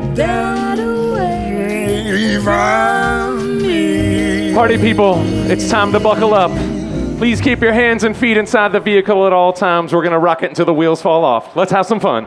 take that away from me. Party people, it's time to buckle up. Please keep your hands and feet inside the vehicle at all times. We're gonna rock it until the wheels fall off. Let's have some fun.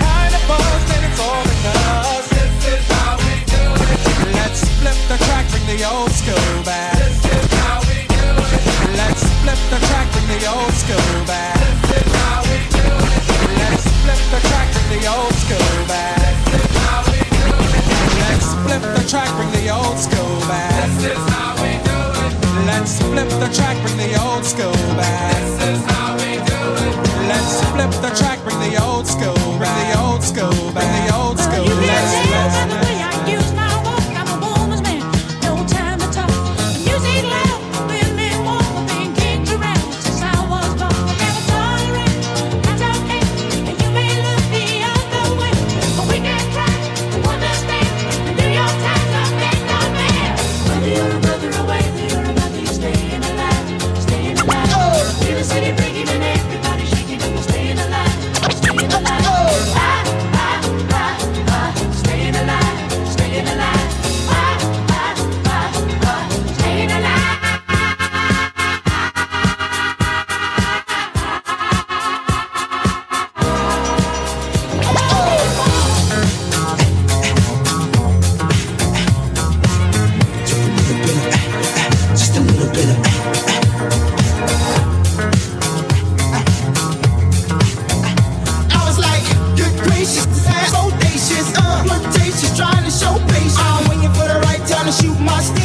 Let's flip the track, bring the old school back. This is how we do it. Let's flip the track, bring the old school back. This is how we do it. Let's flip the track, bring the old school back. This is how we do it. Let's flip the track, bring the old school back. This is how. Let's flip the track, bring the old school back. This is how we do it. Let's flip the track, bring the old school, bring the old school, bring the old school. Let's, can let's,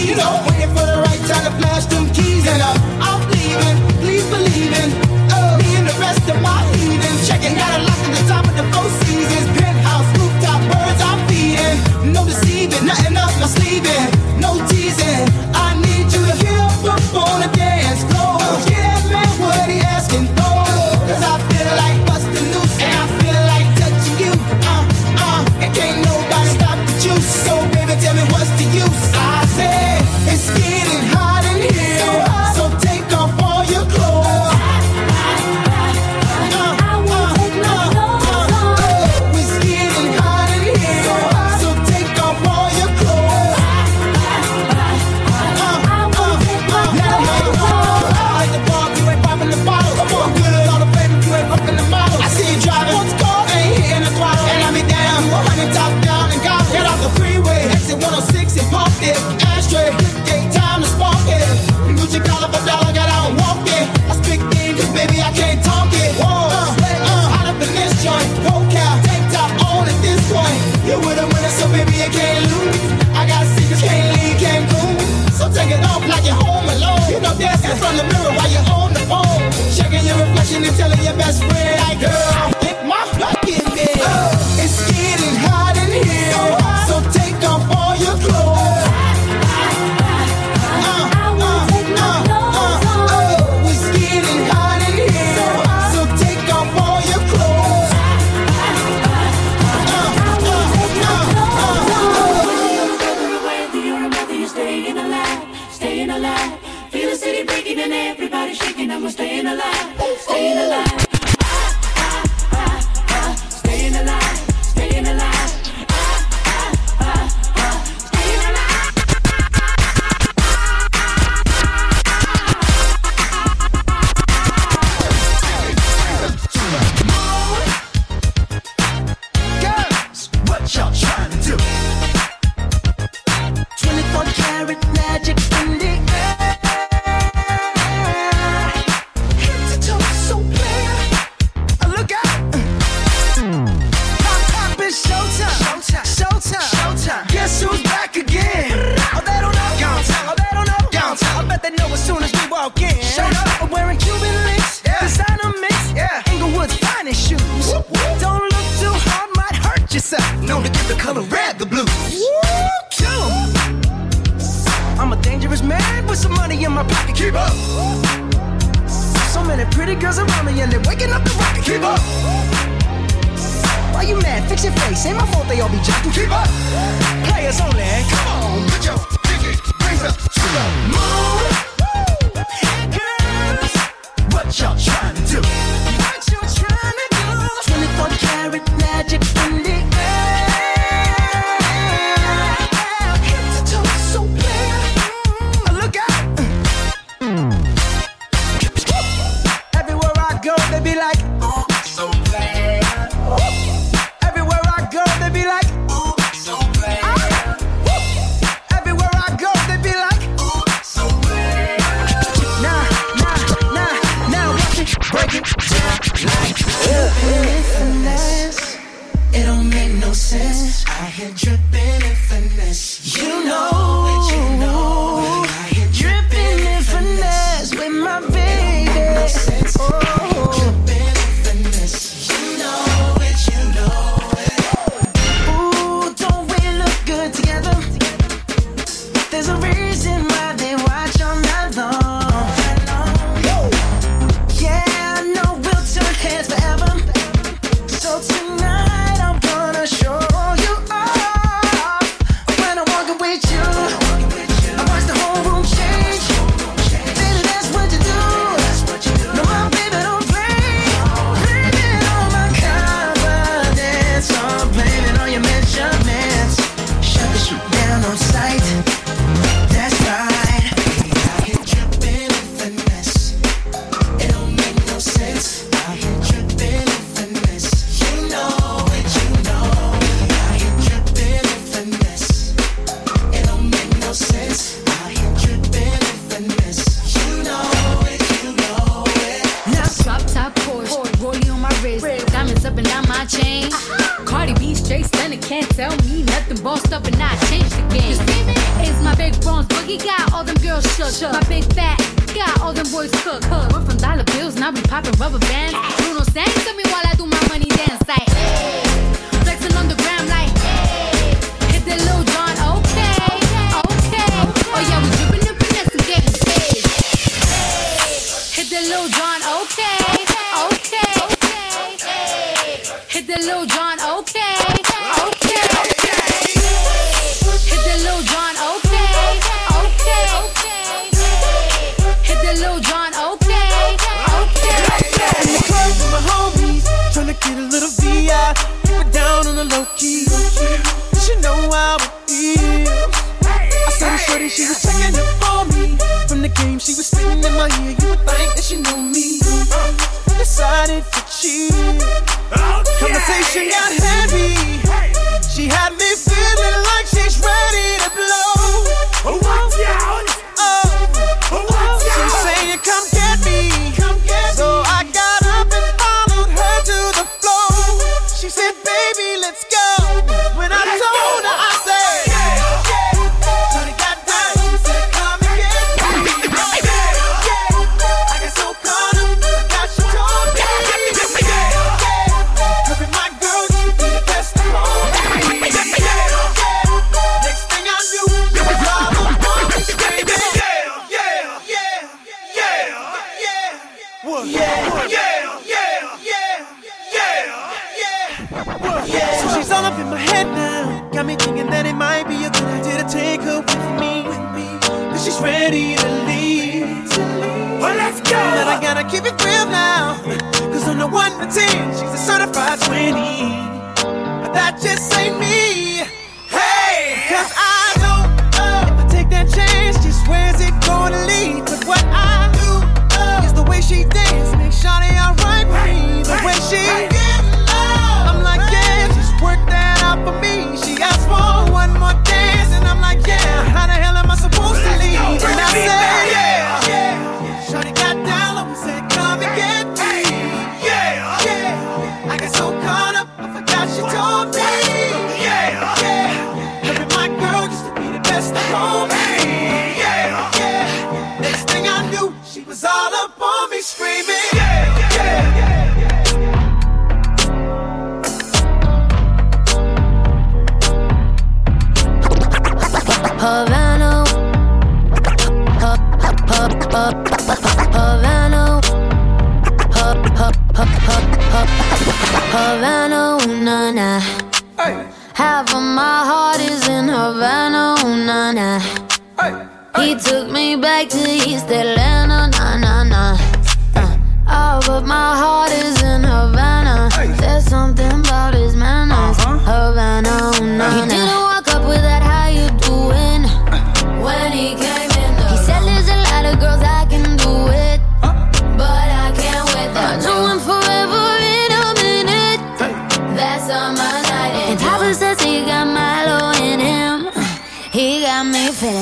you know, waiting for the right time to flash them keys, and uh, pretty girls around me and they're waking up the rocket. Keep up. Why you mad? Fix your face. Ain't my fault they all be jacking. Keep up. Players only. Come on, put your pinky raise up to the moon. Girls, what y'all trying to do?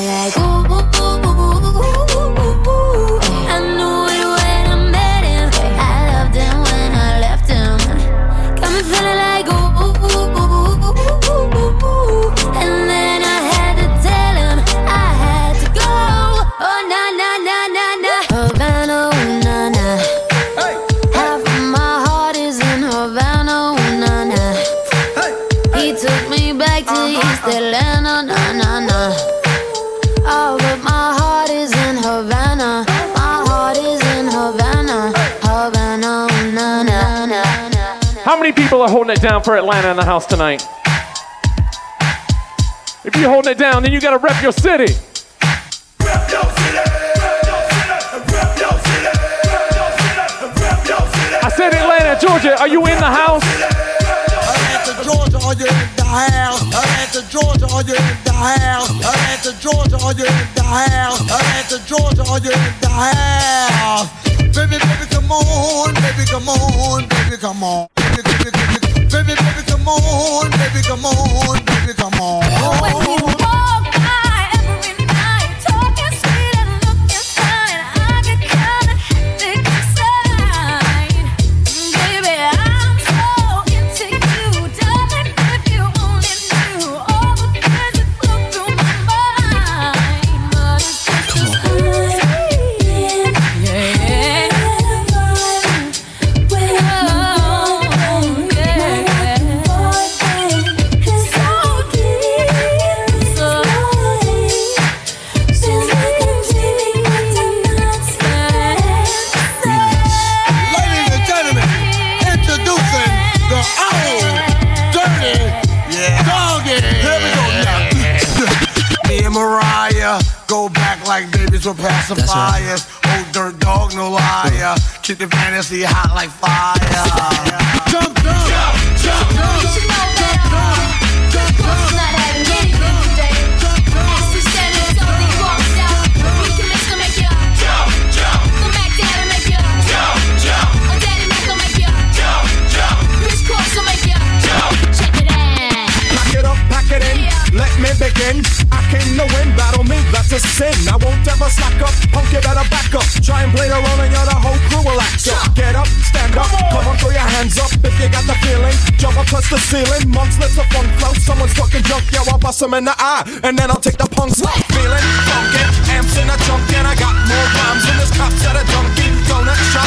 来 people are holding it down for Atlanta in the house tonight? If you're holding it down, then you gotta rep your city. Rep your city. I said Atlanta, Georgia, are you in the house? Atlanta, Georgia, are you in the house? Atlanta, Georgia, are you in the house? Atlanta, Georgia, are you in the house? Atlanta, Georgia, are you in the house? Baby, baby, come on, baby, come on, baby, come on. Baby, baby, come on, baby, come on, baby, come on. Like babies with pacifiers. Old dirt dog, no liar. Keep the fantasy hot like fire. Jump, jump, jump, jump, jump, Let me begin. I came to win, battle me, that's a sin. I won't ever slack up, punk, you better back up. Try and play the role and you're the whole crew will act up. Get up, stand up, come on, throw your hands up if you got the feeling. Jump up, touch the ceiling. Monks, let's a funk flow. Someone's talking junk, yo, I'll bust 'em in the eye. And then I'll take the punks out. Feeling funky, amps in a junk, and I got more rhymes than this cops at a Dunkin' Donut shop.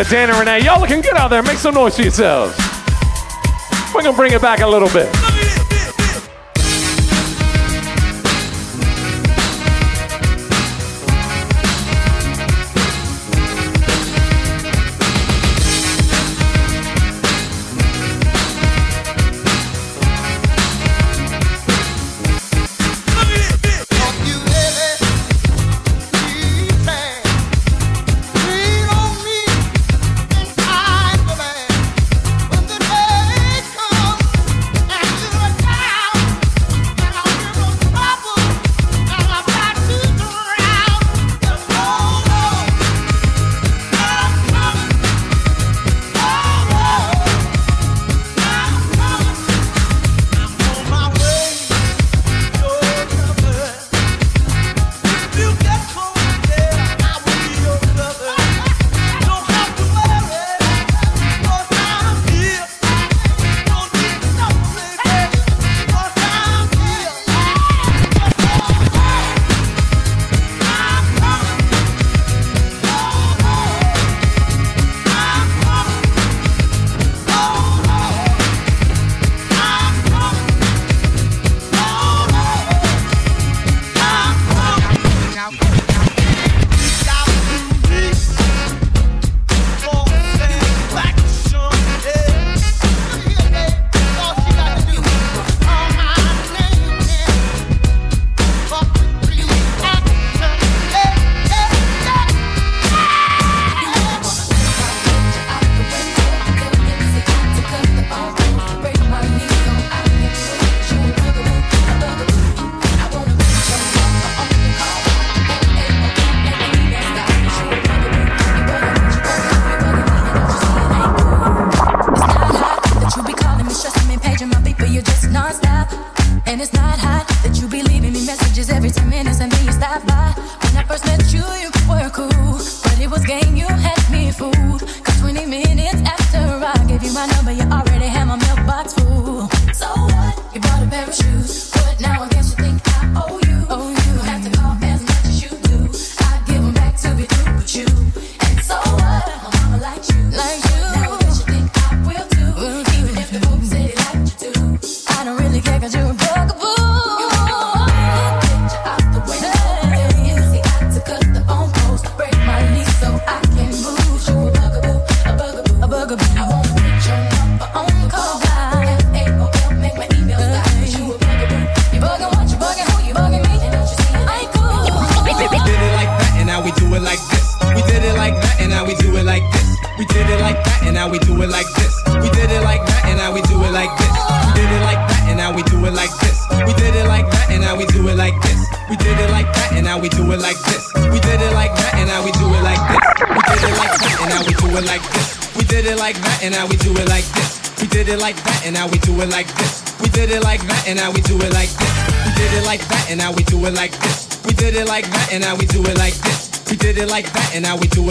Of Dan and Renee, y'all looking good out there. Make some noise for yourselves. We're gonna bring it back a little bit.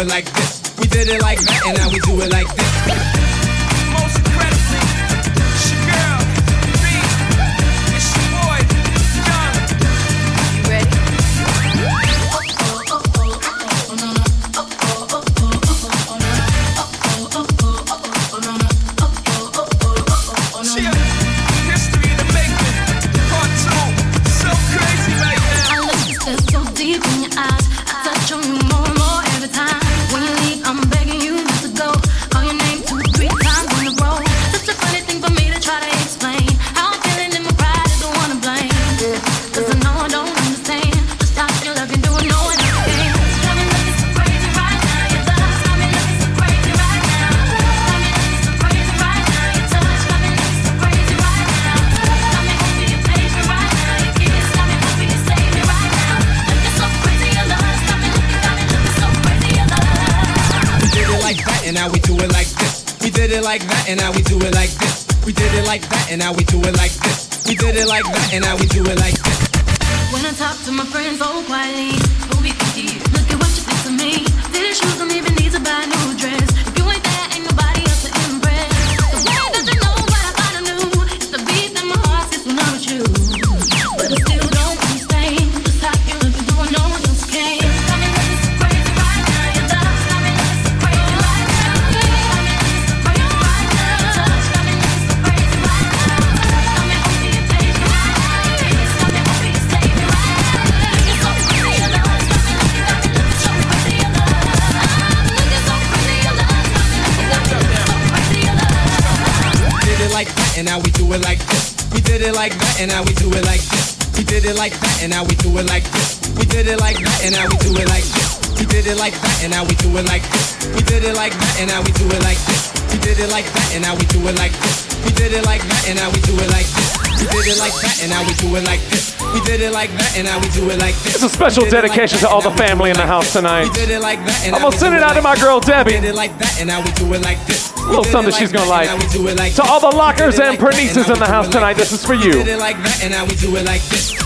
like this. and now we do it like this. We did it like that, and now we do it like this. We did it like that, and now we do it like this. We did it like that, and now we do it like this. We did it like that, and now we do it like this. We did it like that, and now we do it like this. We did it like that, and now we do it like this. We did it like that, and now we do it like this. It's a special dedication to all the family in the house tonight. We did it like that, and I'm gonna send it out to my girl Debbie. We did it like that, and now we do it like this. A little something she's gonna like. To all the lockers and pernices in the house tonight, this is for you. We did it like that, and now we do it like this.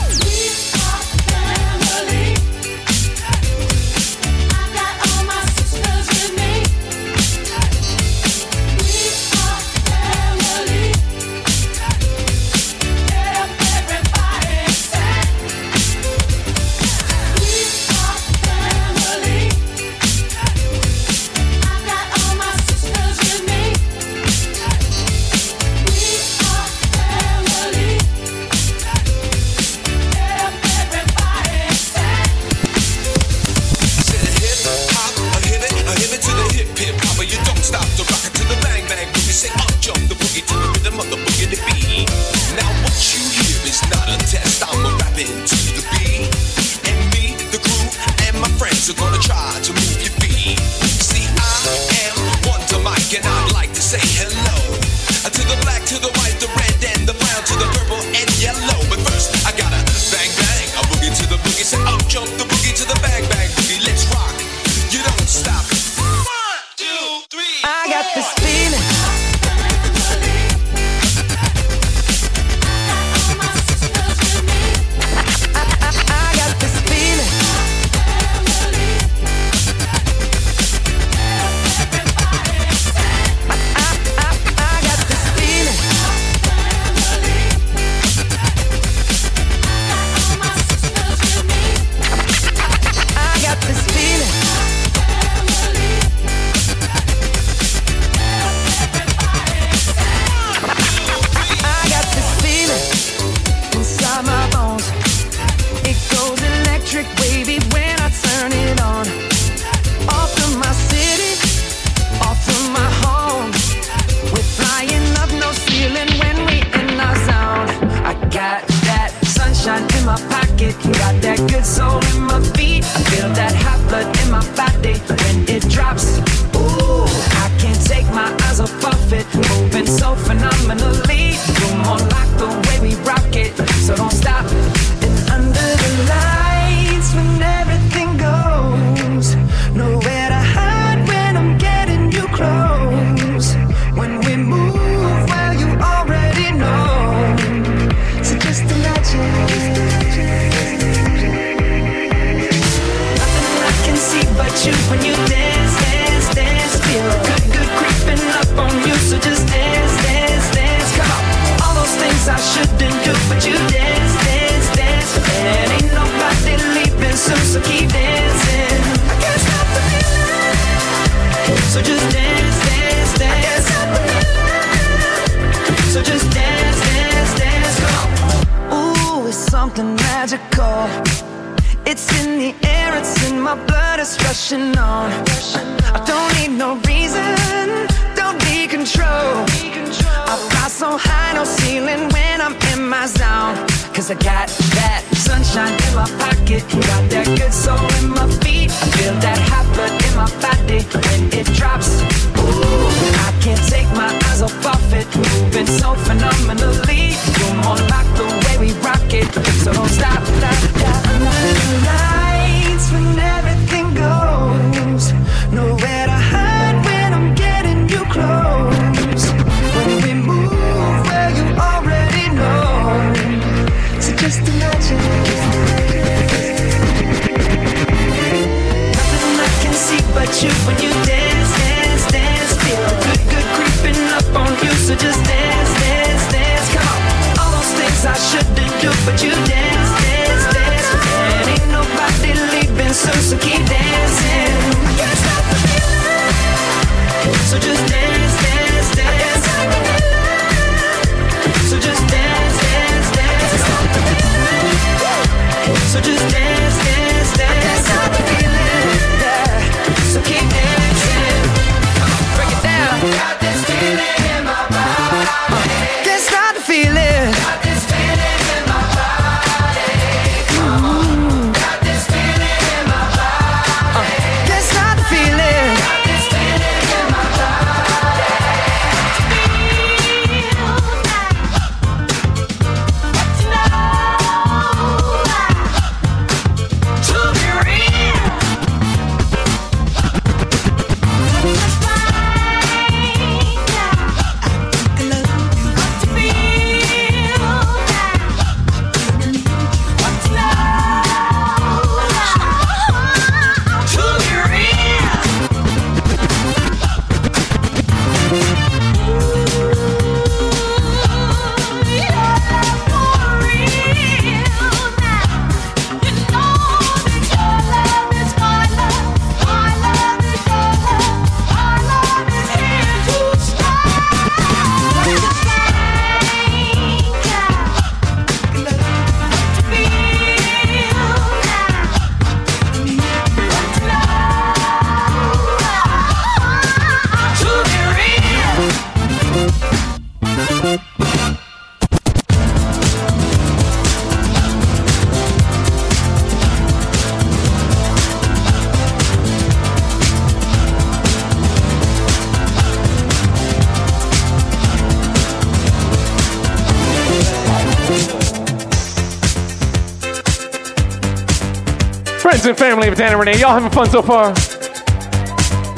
David and Renee. Y'all having fun so far?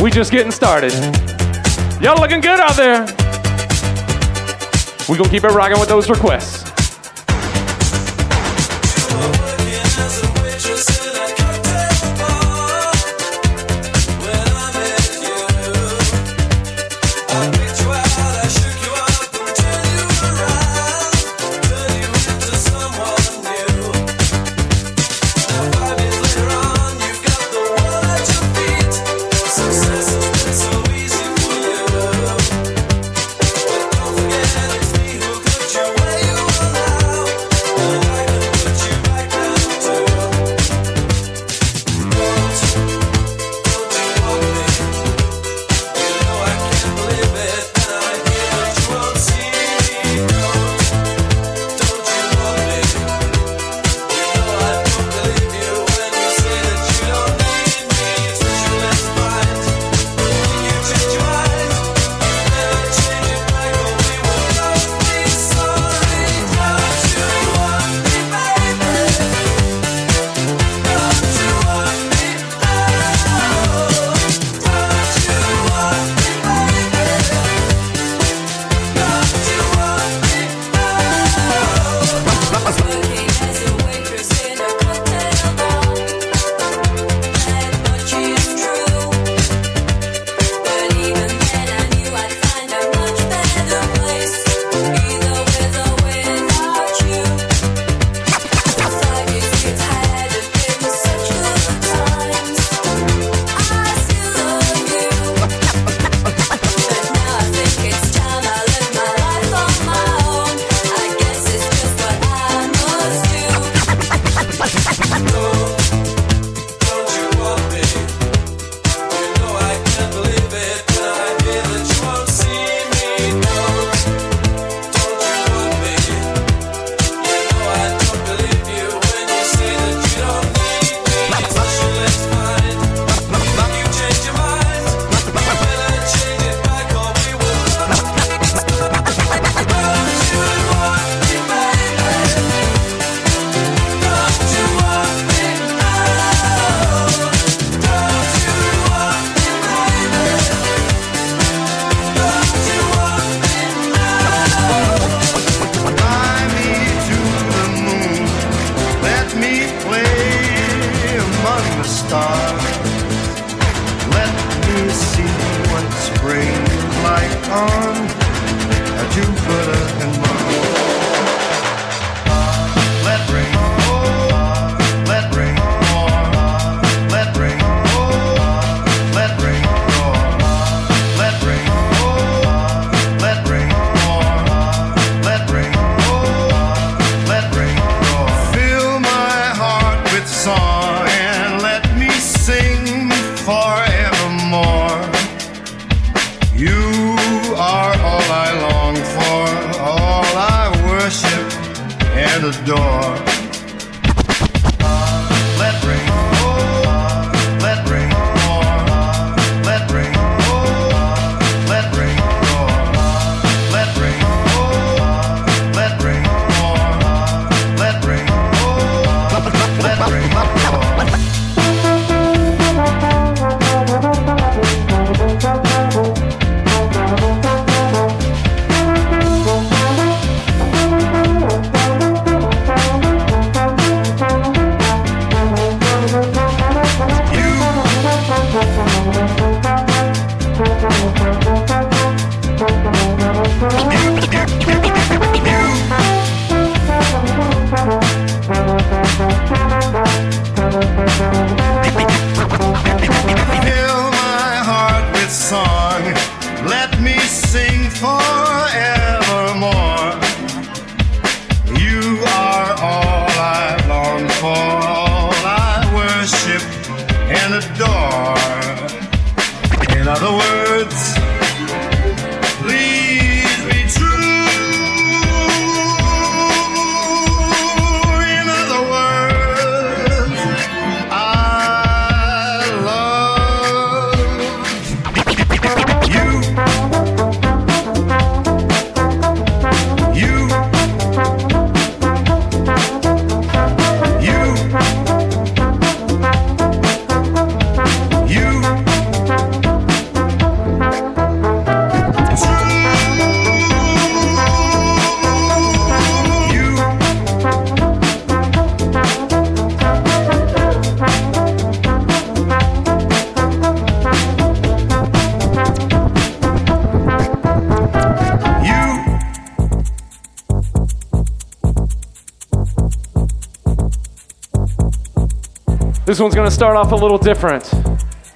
We just getting started. Y'all looking good out there. We gonna keep it rocking with those requests. This one's going to start off a little different,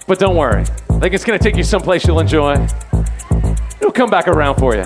but don't worry. I think it's going to take you someplace you'll enjoy. It'll come back around for you.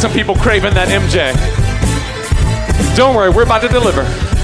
some people craving that MJ. Don't worry, we're about to deliver.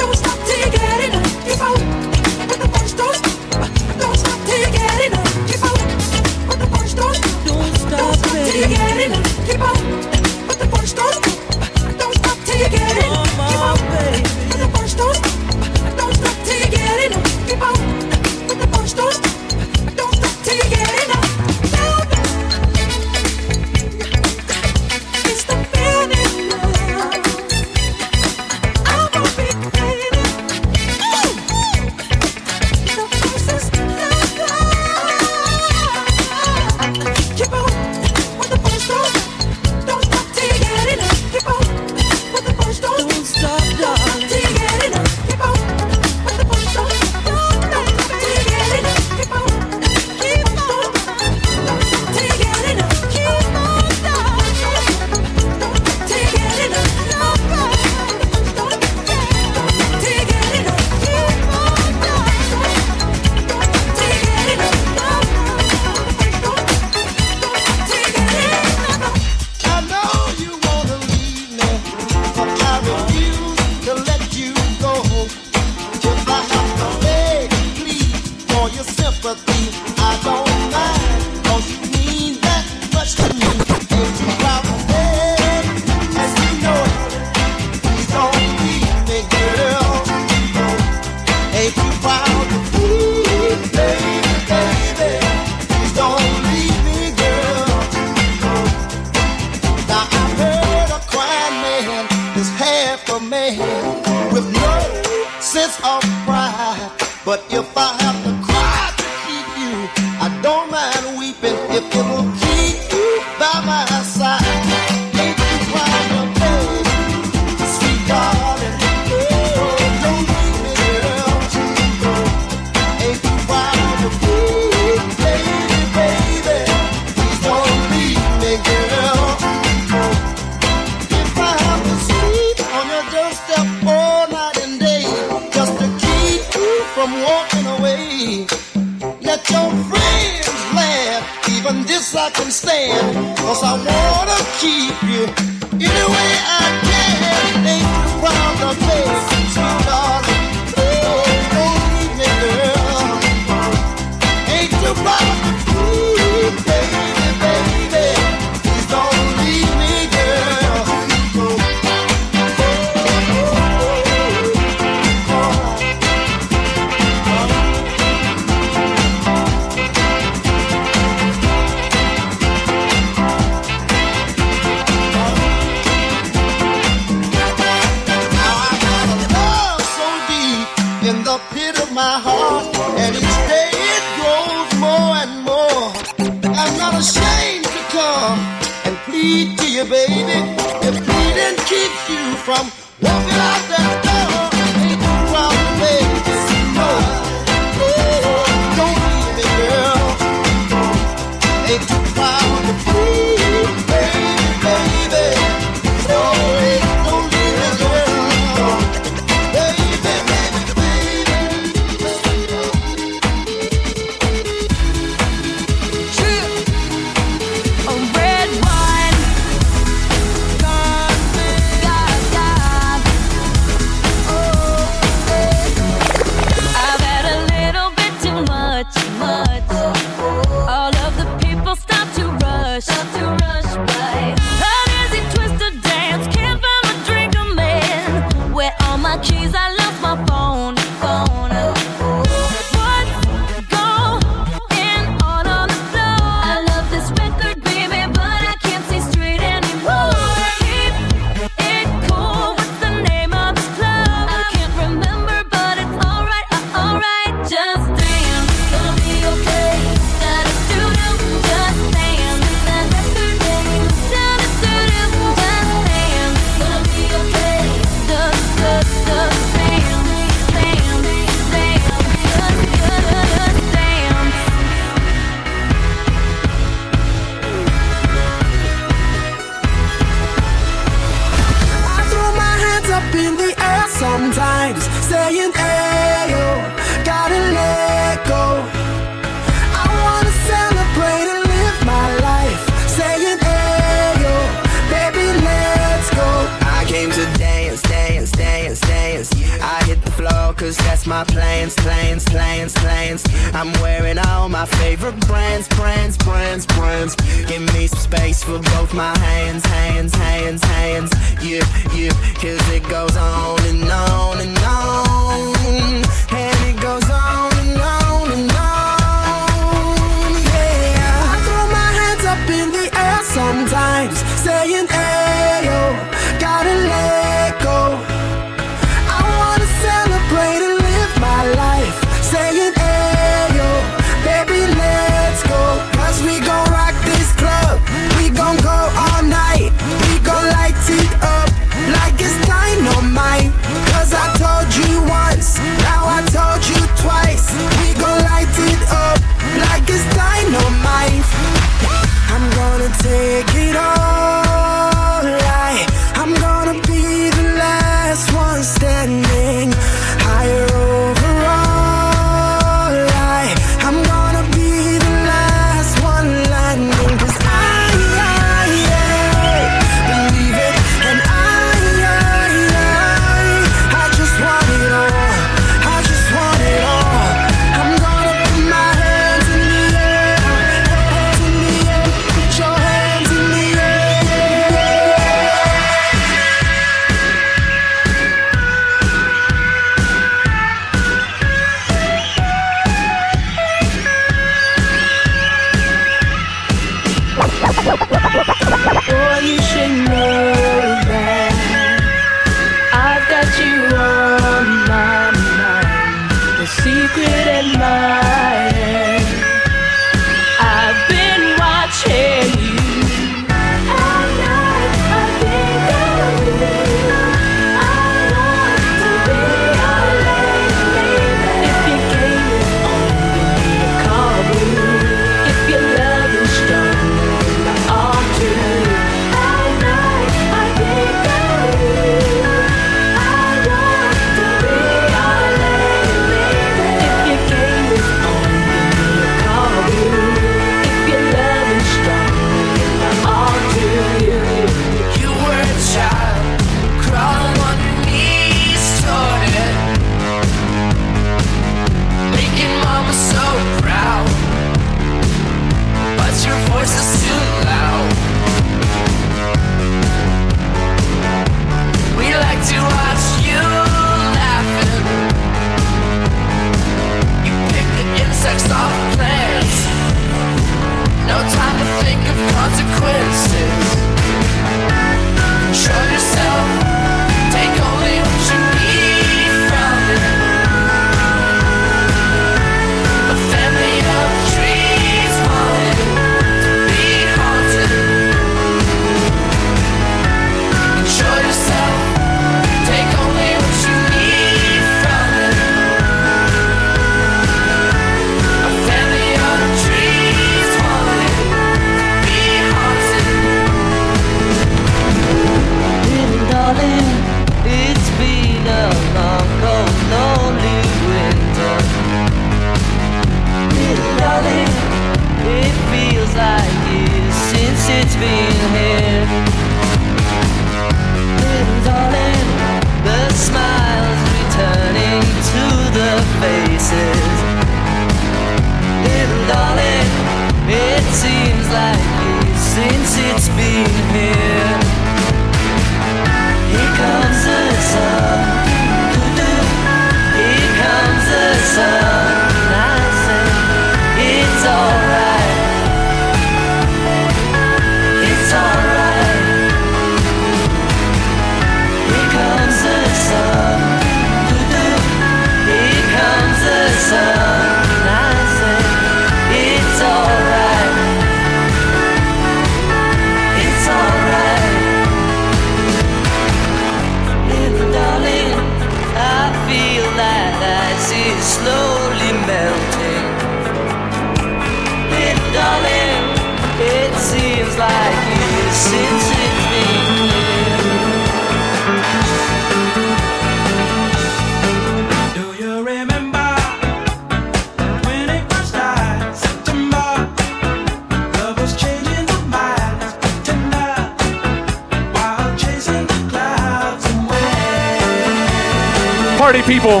party people.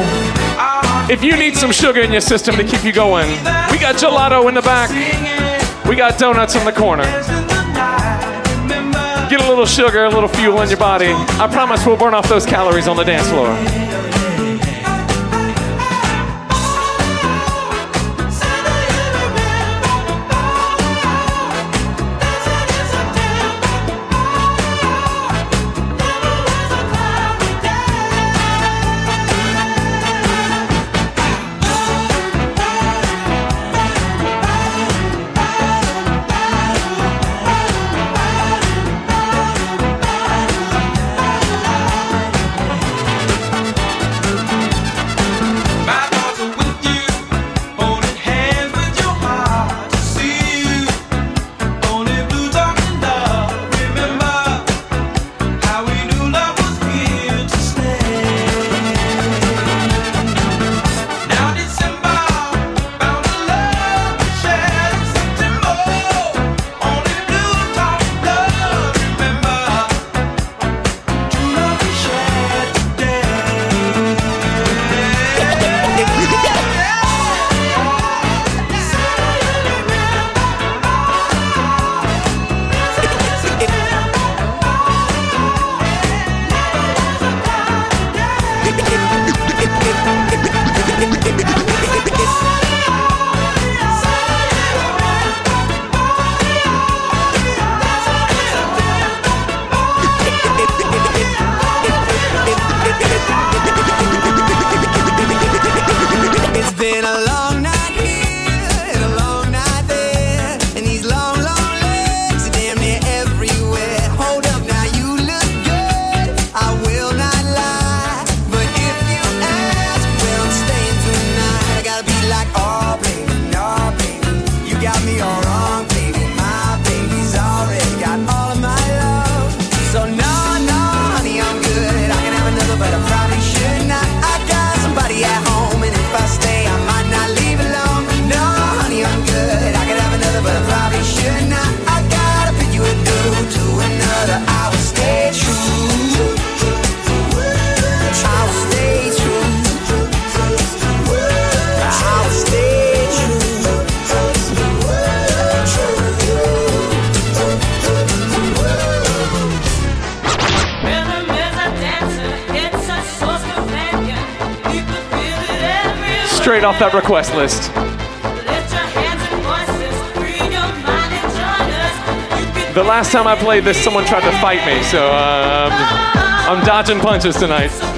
If you need some sugar in your system to keep you going, we got gelato in the back. We got donuts in the corner. Get a little sugar, a little fuel in your body. I promise we'll burn off those calories on the dance floor. got me on straight off that request list. The last time I played this, someone tried to fight me, so um, I'm dodging punches tonight.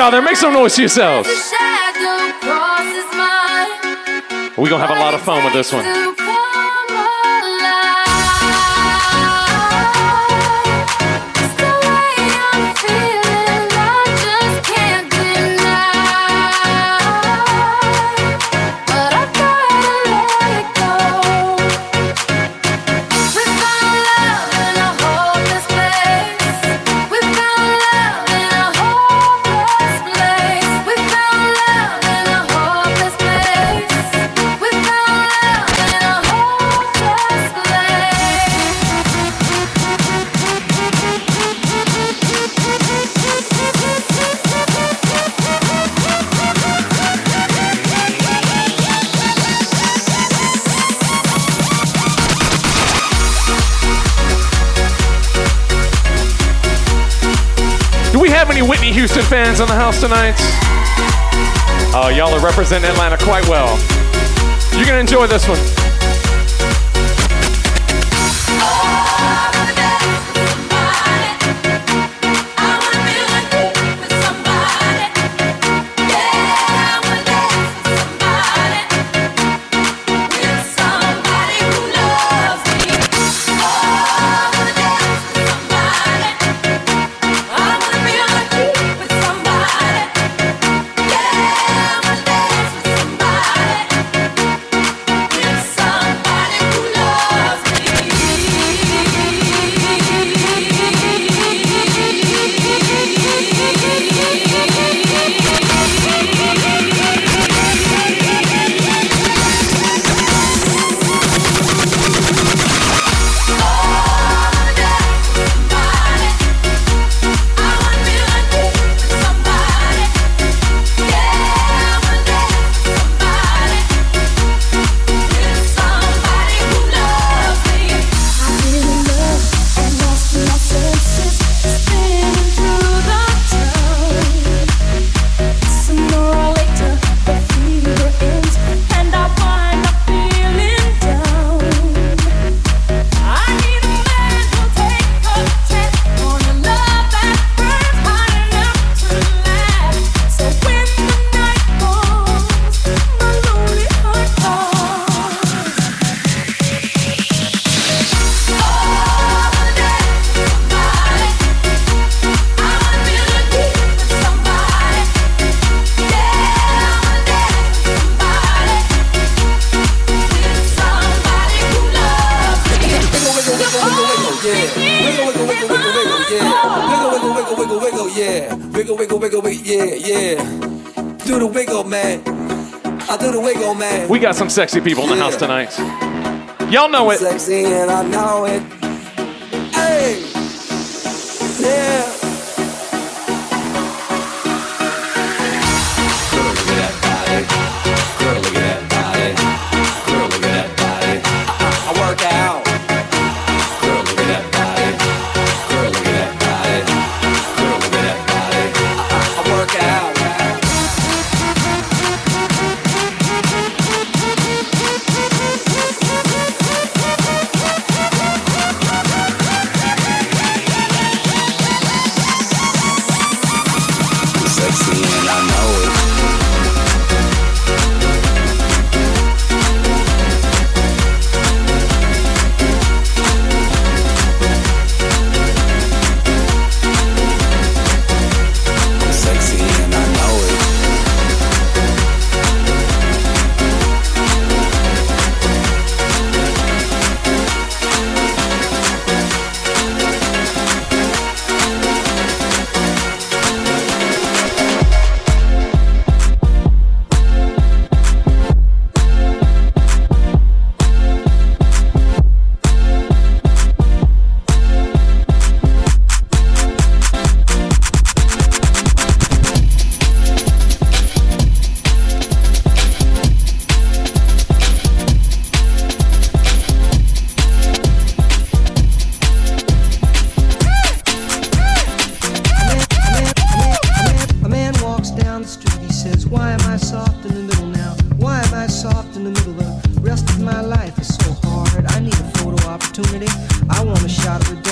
out there. Make some noise to yourselves. We're going to have a lot of fun with this one. house tonight. Uh, y'all are representing Atlanta quite well. You're going to enjoy this one. sexy people in the house tonight. Y'all know it. opportunity. I want a shot of the.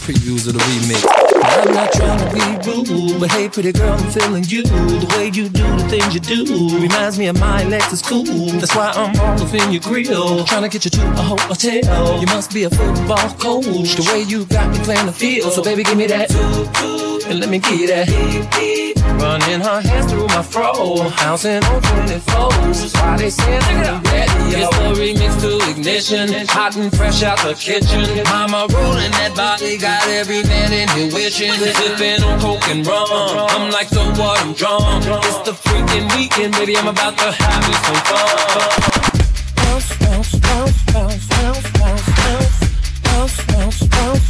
previews of the remix. I'm not trying to be rude, but hey, pretty girl, I'm feeling you. The way you do the things you do reminds me of my Lexus cool. That's why I'm all up in your grill, trying to get you to a hotel. You must be a football coach, the way you got me playing the field. So baby, give me that, and let me get that. Running her hands through my fro, bouncing on 24s. Why they saying I'm ready? It's the remix to ignition, hot and fresh out the kitchen. Mama rolling that body, got every man in here wishing. Sipping on coke and rum, I'm like so what? I'm drunk. It's the freaking weekend, baby. I'm about to have me some fun. Bounce, bounce, bounce, bounce, bounce, bounce, bounce, bounce, bounce, bounce.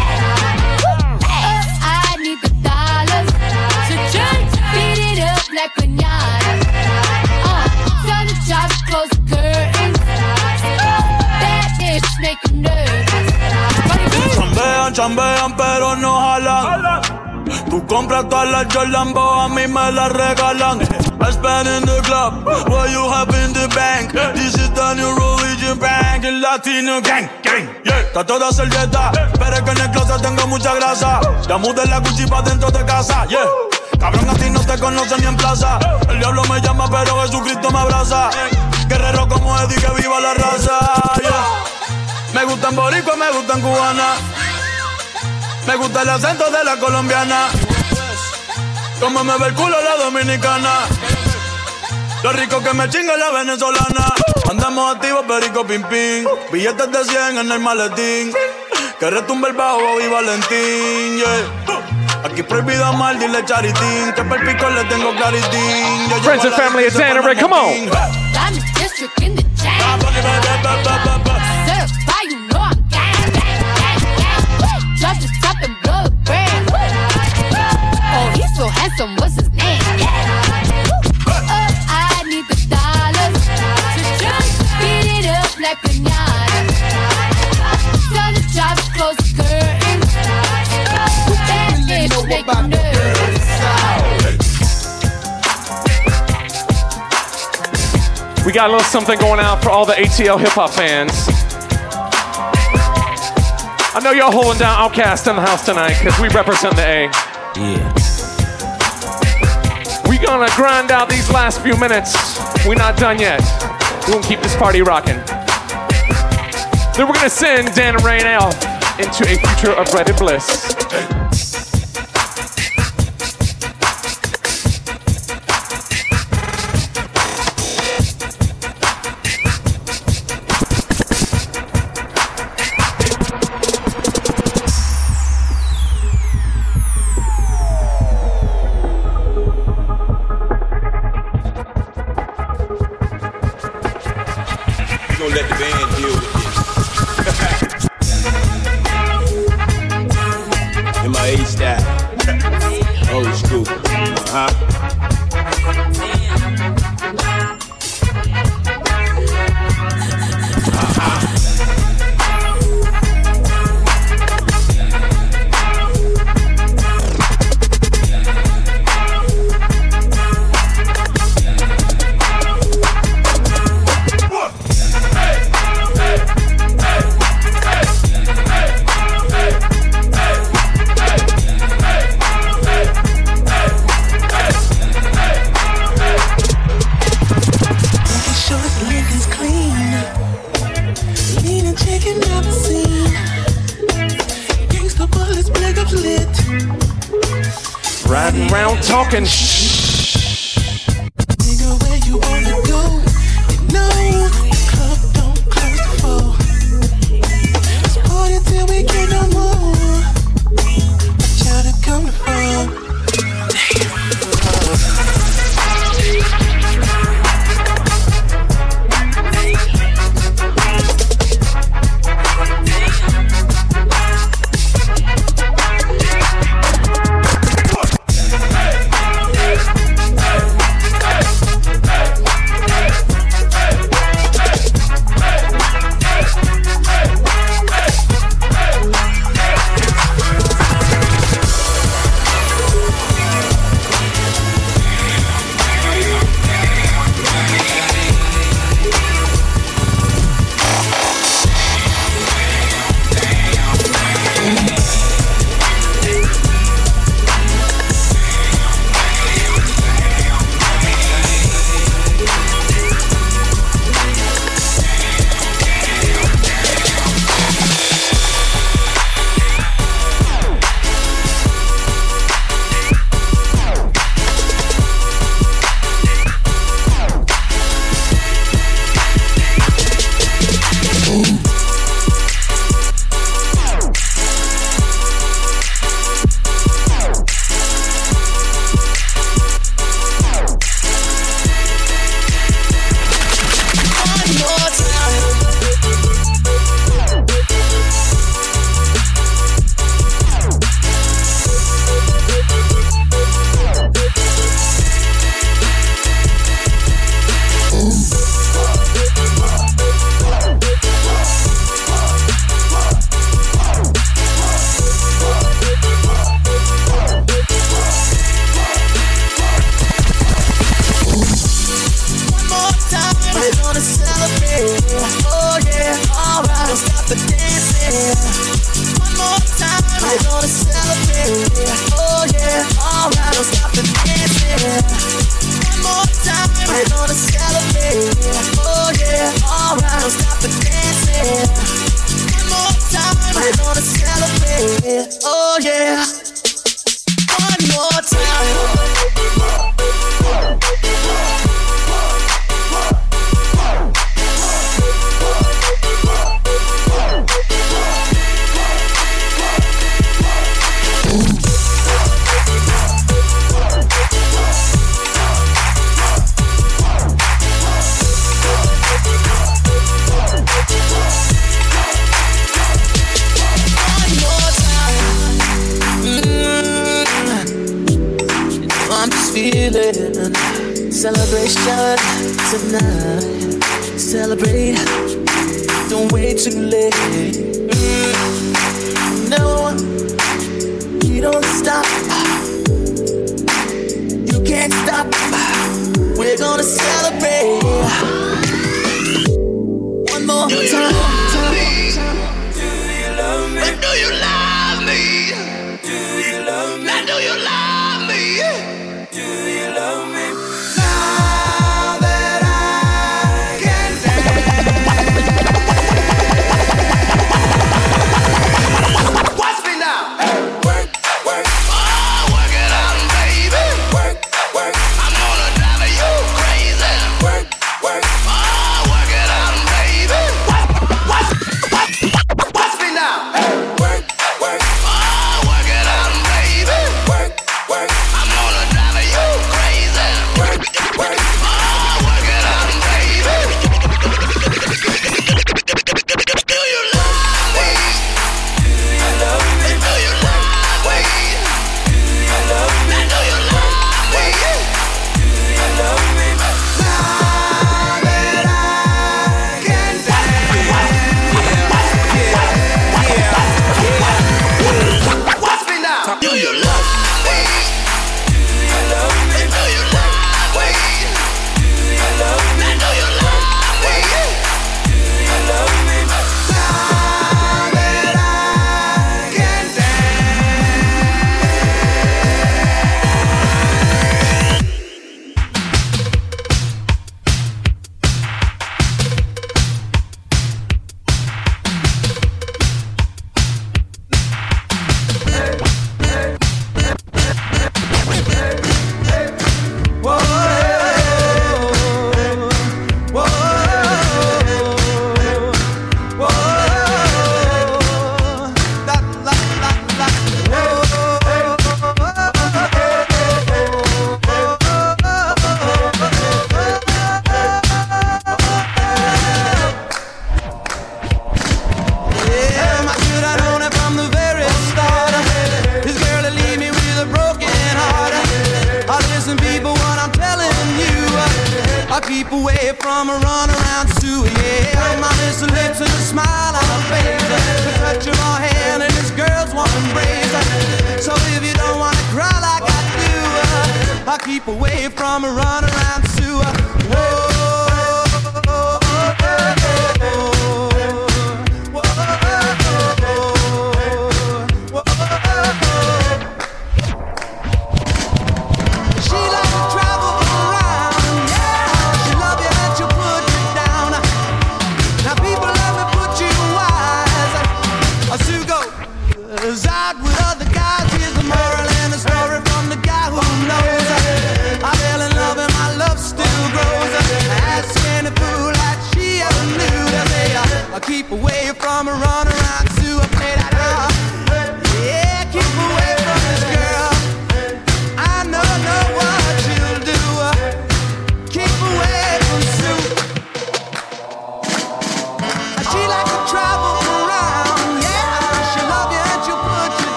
Chambean, pero no jalan. Tú compras todas las Jordan, a mí me las regalan. I spend in the club, what you have in the bank. This is the new religion bank, el latino gang, gang. Yeah. Está toda servieta, pero es que en el closet tengo mucha grasa. Ya mudé la Gucci pa' dentro de casa, yeah. Cabrón, a ti no te conocen ni en plaza. El diablo me llama, pero Jesucristo me abraza. Guerrero como Eddie, que viva la raza, yeah. Me gustan boricua, me gustan cubana. Me gusta el acento de la colombiana. Como me ve el culo la dominicana. Lo rico que me chinga la venezolana. Andamos activos, perico pim pim. Billetes de 100 en el maletín. Que retumbe el bajo y Valentín, yeah. Aquí prohibido amar, dile charitín. Que per pico le tengo claritín. Yo Friends and family, it's Anna Ray, come on. Diamond district in the He's handsome, what's his name? Oh, I need the dollars to just beat it up like pinata. Tell the jobs close the curtains. That bitch make him nervous. We got a little something going out for all the ATL hip hop fans. I know y'all holding down OutKast in the house tonight because we represent the A. Yeah. We gonna grind out these last few minutes. We're not done yet. We're gonna keep this party rocking. Then we're gonna send Dan out into a future of and bliss.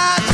got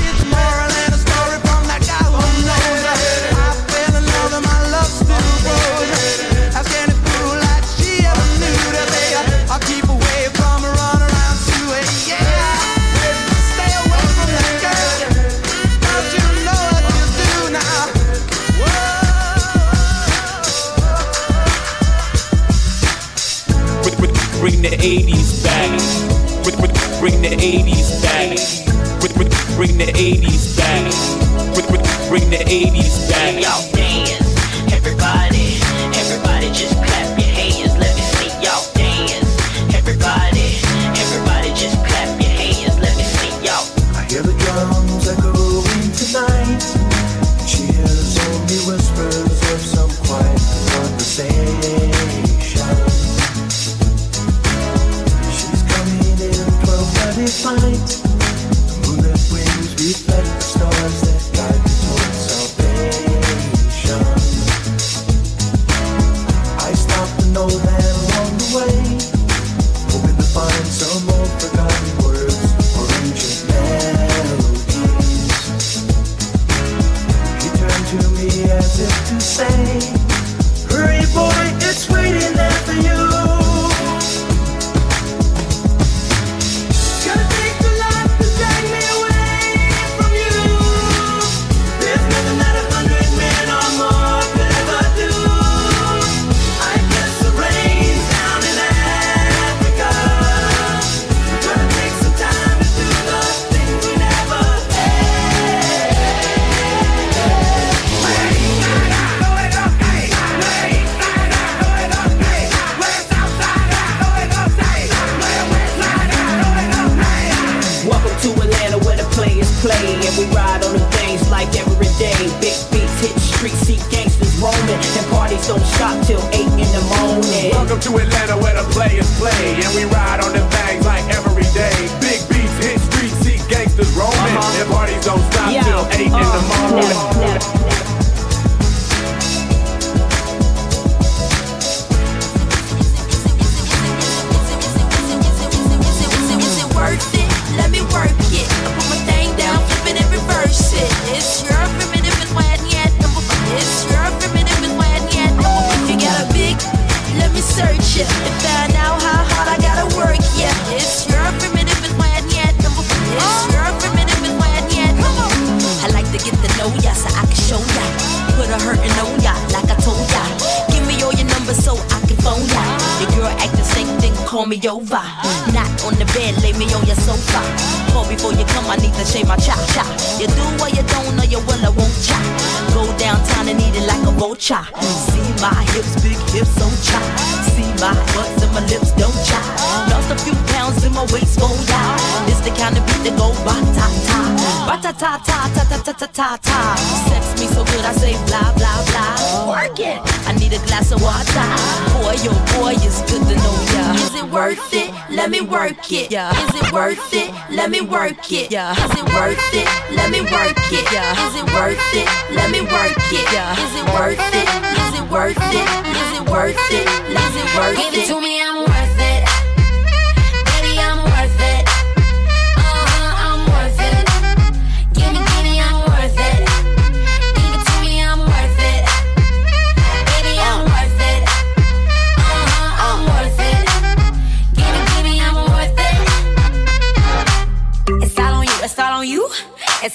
hurting no ya, like I told ya. Give me all your numbers so I can phone ya. Your girl act the same thing, call me over. Not on the bed, lay me on your sofa. Call before you come, I need to shave my chop. cha. You do what you don't, or you will, I won't cha. Go downtown and eat it like a vulture. See my hips, big hips, so chop. See my butts and my lips, don't chop. Lost a few pounds in my waist, oh fold out. It's the kind of beat that go ba ta ta, ba ta ta ta ta ta ta ta ta ta. Sex me so good, I say blah blah blah. Work it. I need a glass of water. Boy, oh boy, it's good to know ya. Is it worth it? Let me work work it? Yeah. Is it worth it? Let me work it. Yeah. Is it worth it? Let me work it. Yeah. Is it worth it? Let me work it. Yeah. Is it worth it? Is it worth it? Is it worth it? Is it worth it? Give it to me, I'm worth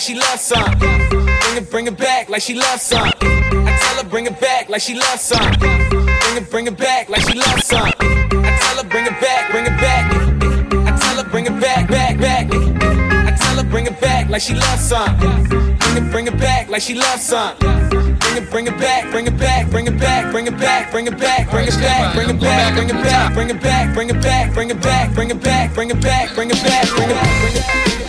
like she loves some. Bring it, bring it back like she loves some. I tell her bring it back like she loves some. Bring it, bring it back like she loves some. I tell her bring it back, bring it back. I tell her bring it back, back, back. I tell her bring it back like she loves some. Bring it, bring it back like she loves some. Bring it, bring it back, bring it back, bring it back, bring it back, bring it back, bring it back, bring it back, bring it back, bring it back, bring it back, bring it back, bring it back, bring it back, bring it back, bring it back, bring it back.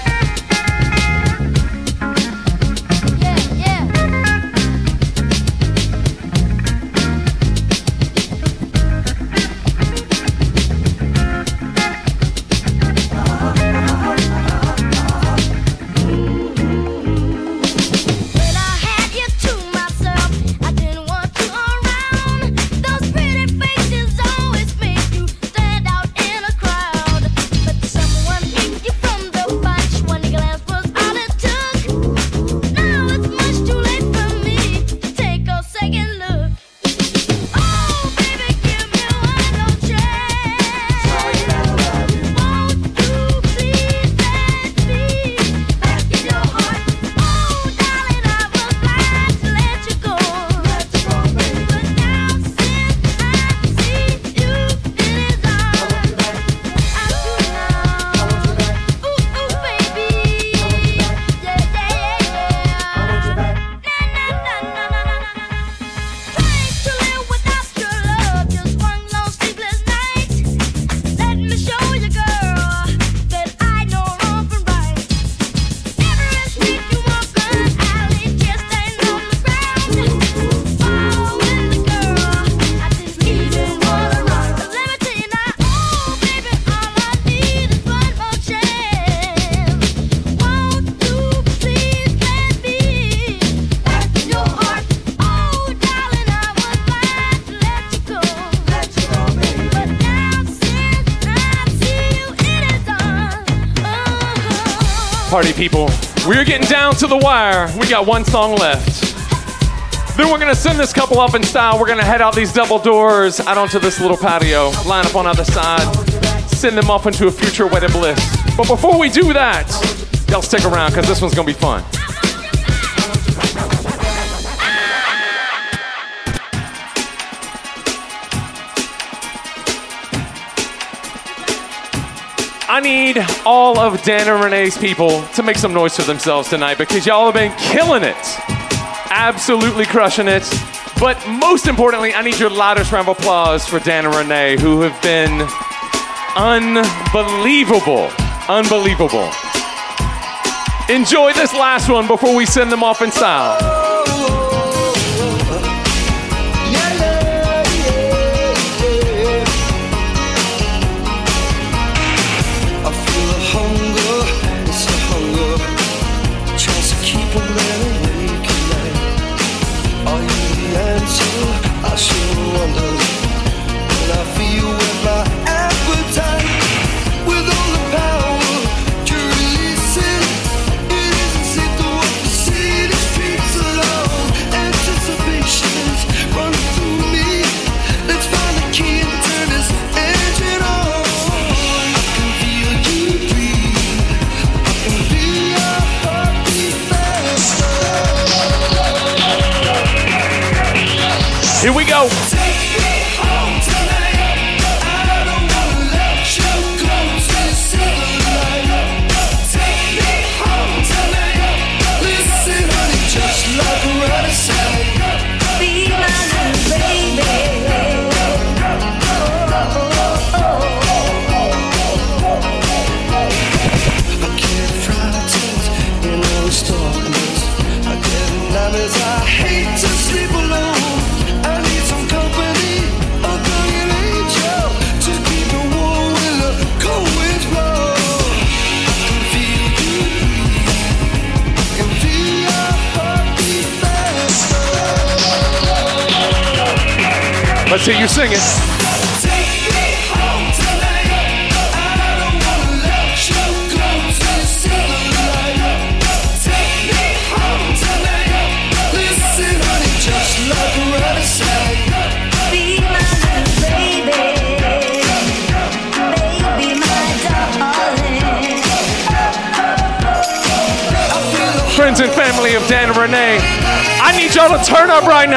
People, we're getting down to the wire. We got one song left. Then we're gonna send this couple up in style. We're gonna head out these double doors out onto this little patio, line up on either side, send them off into a future wedding bliss. But before we do that, y'all stick around because this one's gonna be fun. Need all of Dan and Renee's people to make some noise for themselves tonight because y'all have been killing it. Absolutely crushing it. But most importantly, I need your loudest round of applause for Dan and Renee, who have been unbelievable. Unbelievable. Enjoy this last one before we send them off in style.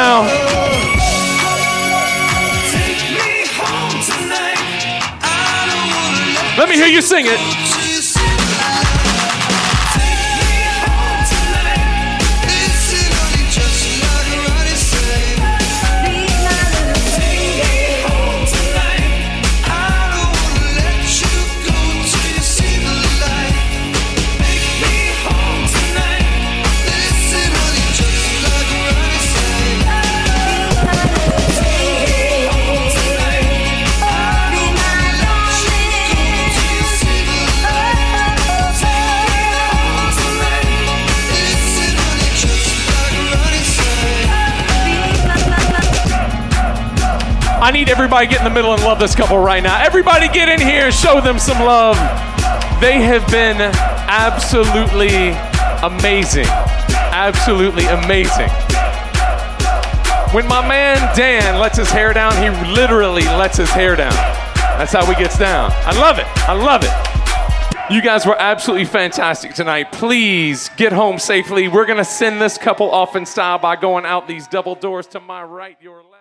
Now. Love this couple right now. Everybody get in here, show them some love. They have been absolutely amazing. Absolutely amazing. When my man Dan lets his hair down, he literally lets his hair down. That's how he gets down. I love it. I love it. You guys were absolutely fantastic tonight. Please get home safely. We're going to send this couple off in style by going out these double doors to my right, your left.